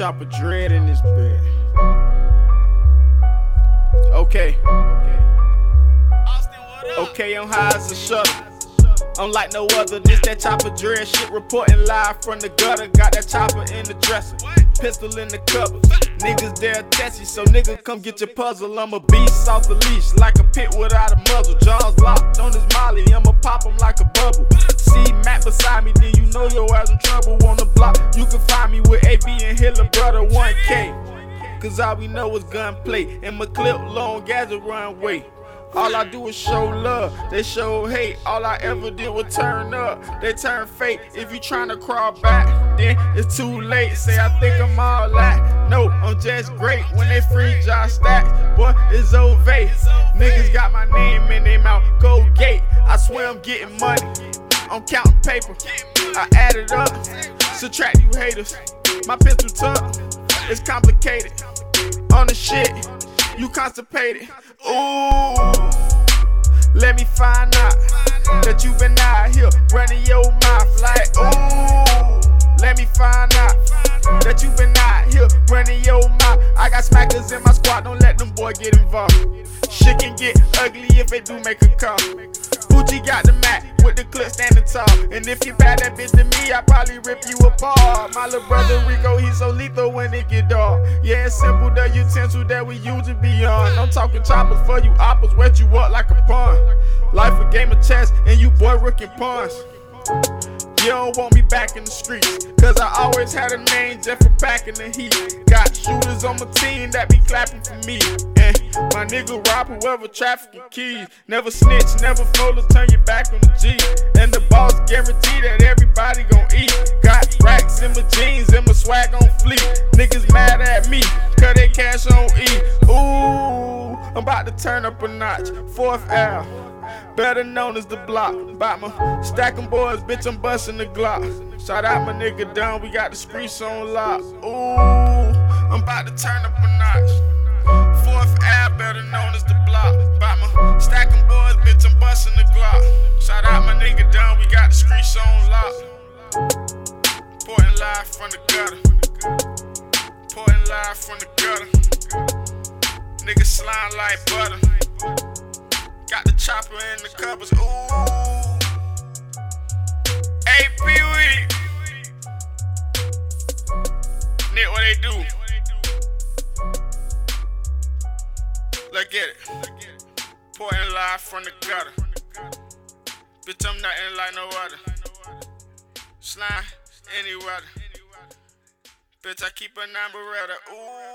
Choppa Dread in this bed. Okay. Okay, I'm high as a shuttle. I'm like no other, this that Choppa Dread shit reporting live from the gutter. Got that chopper in the dresser, pistol in the cupboard. Niggas there testy, so nigga come get your puzzle. I'm a beast off the leash, like a pit without a muzzle. Jaws Me with AB and Hitler, brother, 1K. Cause all we know is gunplay, and my clip long as a runway. All I do is show love, they show hate. All I ever did was turn up, they turn fake. If you tryna crawl back, then it's too late. Say I think I'm all that. No, I'm just great. When they free Josh Stacks, boy, it's over. Niggas got my name in their mouth, go gate. I swear I'm getting money, I'm counting paper. I add it up, subtract you haters. My pistol tuck, it's complicated. On the shit, you constipated. Ooh, let me find out that you been out here running your mouth like ooh. Let me find out that you been out here running your mouth. I got smackers in my squad, don't let them boy get involved. Shit can get ugly if they do make a call. Gucci got the Mac with the clip standing tall. And if you bad that bitch to me, I probably rip you apart. My little brother Rico, he's so lethal when it get dark. Yeah, it's simple, the utensil that we use to be on. I'm talking choppers for you oppers, wet you up like a pond. Life a game of chess, and you boy rookie pawns. You don't want me back in the streets. Cause I always had a name just for packing the heat. Got shooters on my team that be clapping for me. My nigga rob whoever trafficking keys. Never snitch, never fold or turn your back on the G. And the boss guarantee that everybody gon' eat. Got racks in my jeans and my swag on fleek. Niggas mad at me, cause they cash on E. Ooh, I'm about to turn up a notch. Fourth L. Better known as the block. Bought my stacking boys, bitch, I'm busting the Glock. Shout out my nigga Dunn, we got the streets on lock. Ooh, I'm about to turn up a notch. Fourth Ave, better known as the block. Bought my stacking boys, bitch, I'm busting the Glock. Shout out my nigga Dunn, we got the streets on lock. Porting live from the gutter. Porting live from the gutter. Nigga slime like butter. Got the chopper in the covers. Ooh. Look at it. Pouring live from the gutter. Bitch, I'm nothing like no other. Slime, any weather. Bitch, I keep a number Ooh.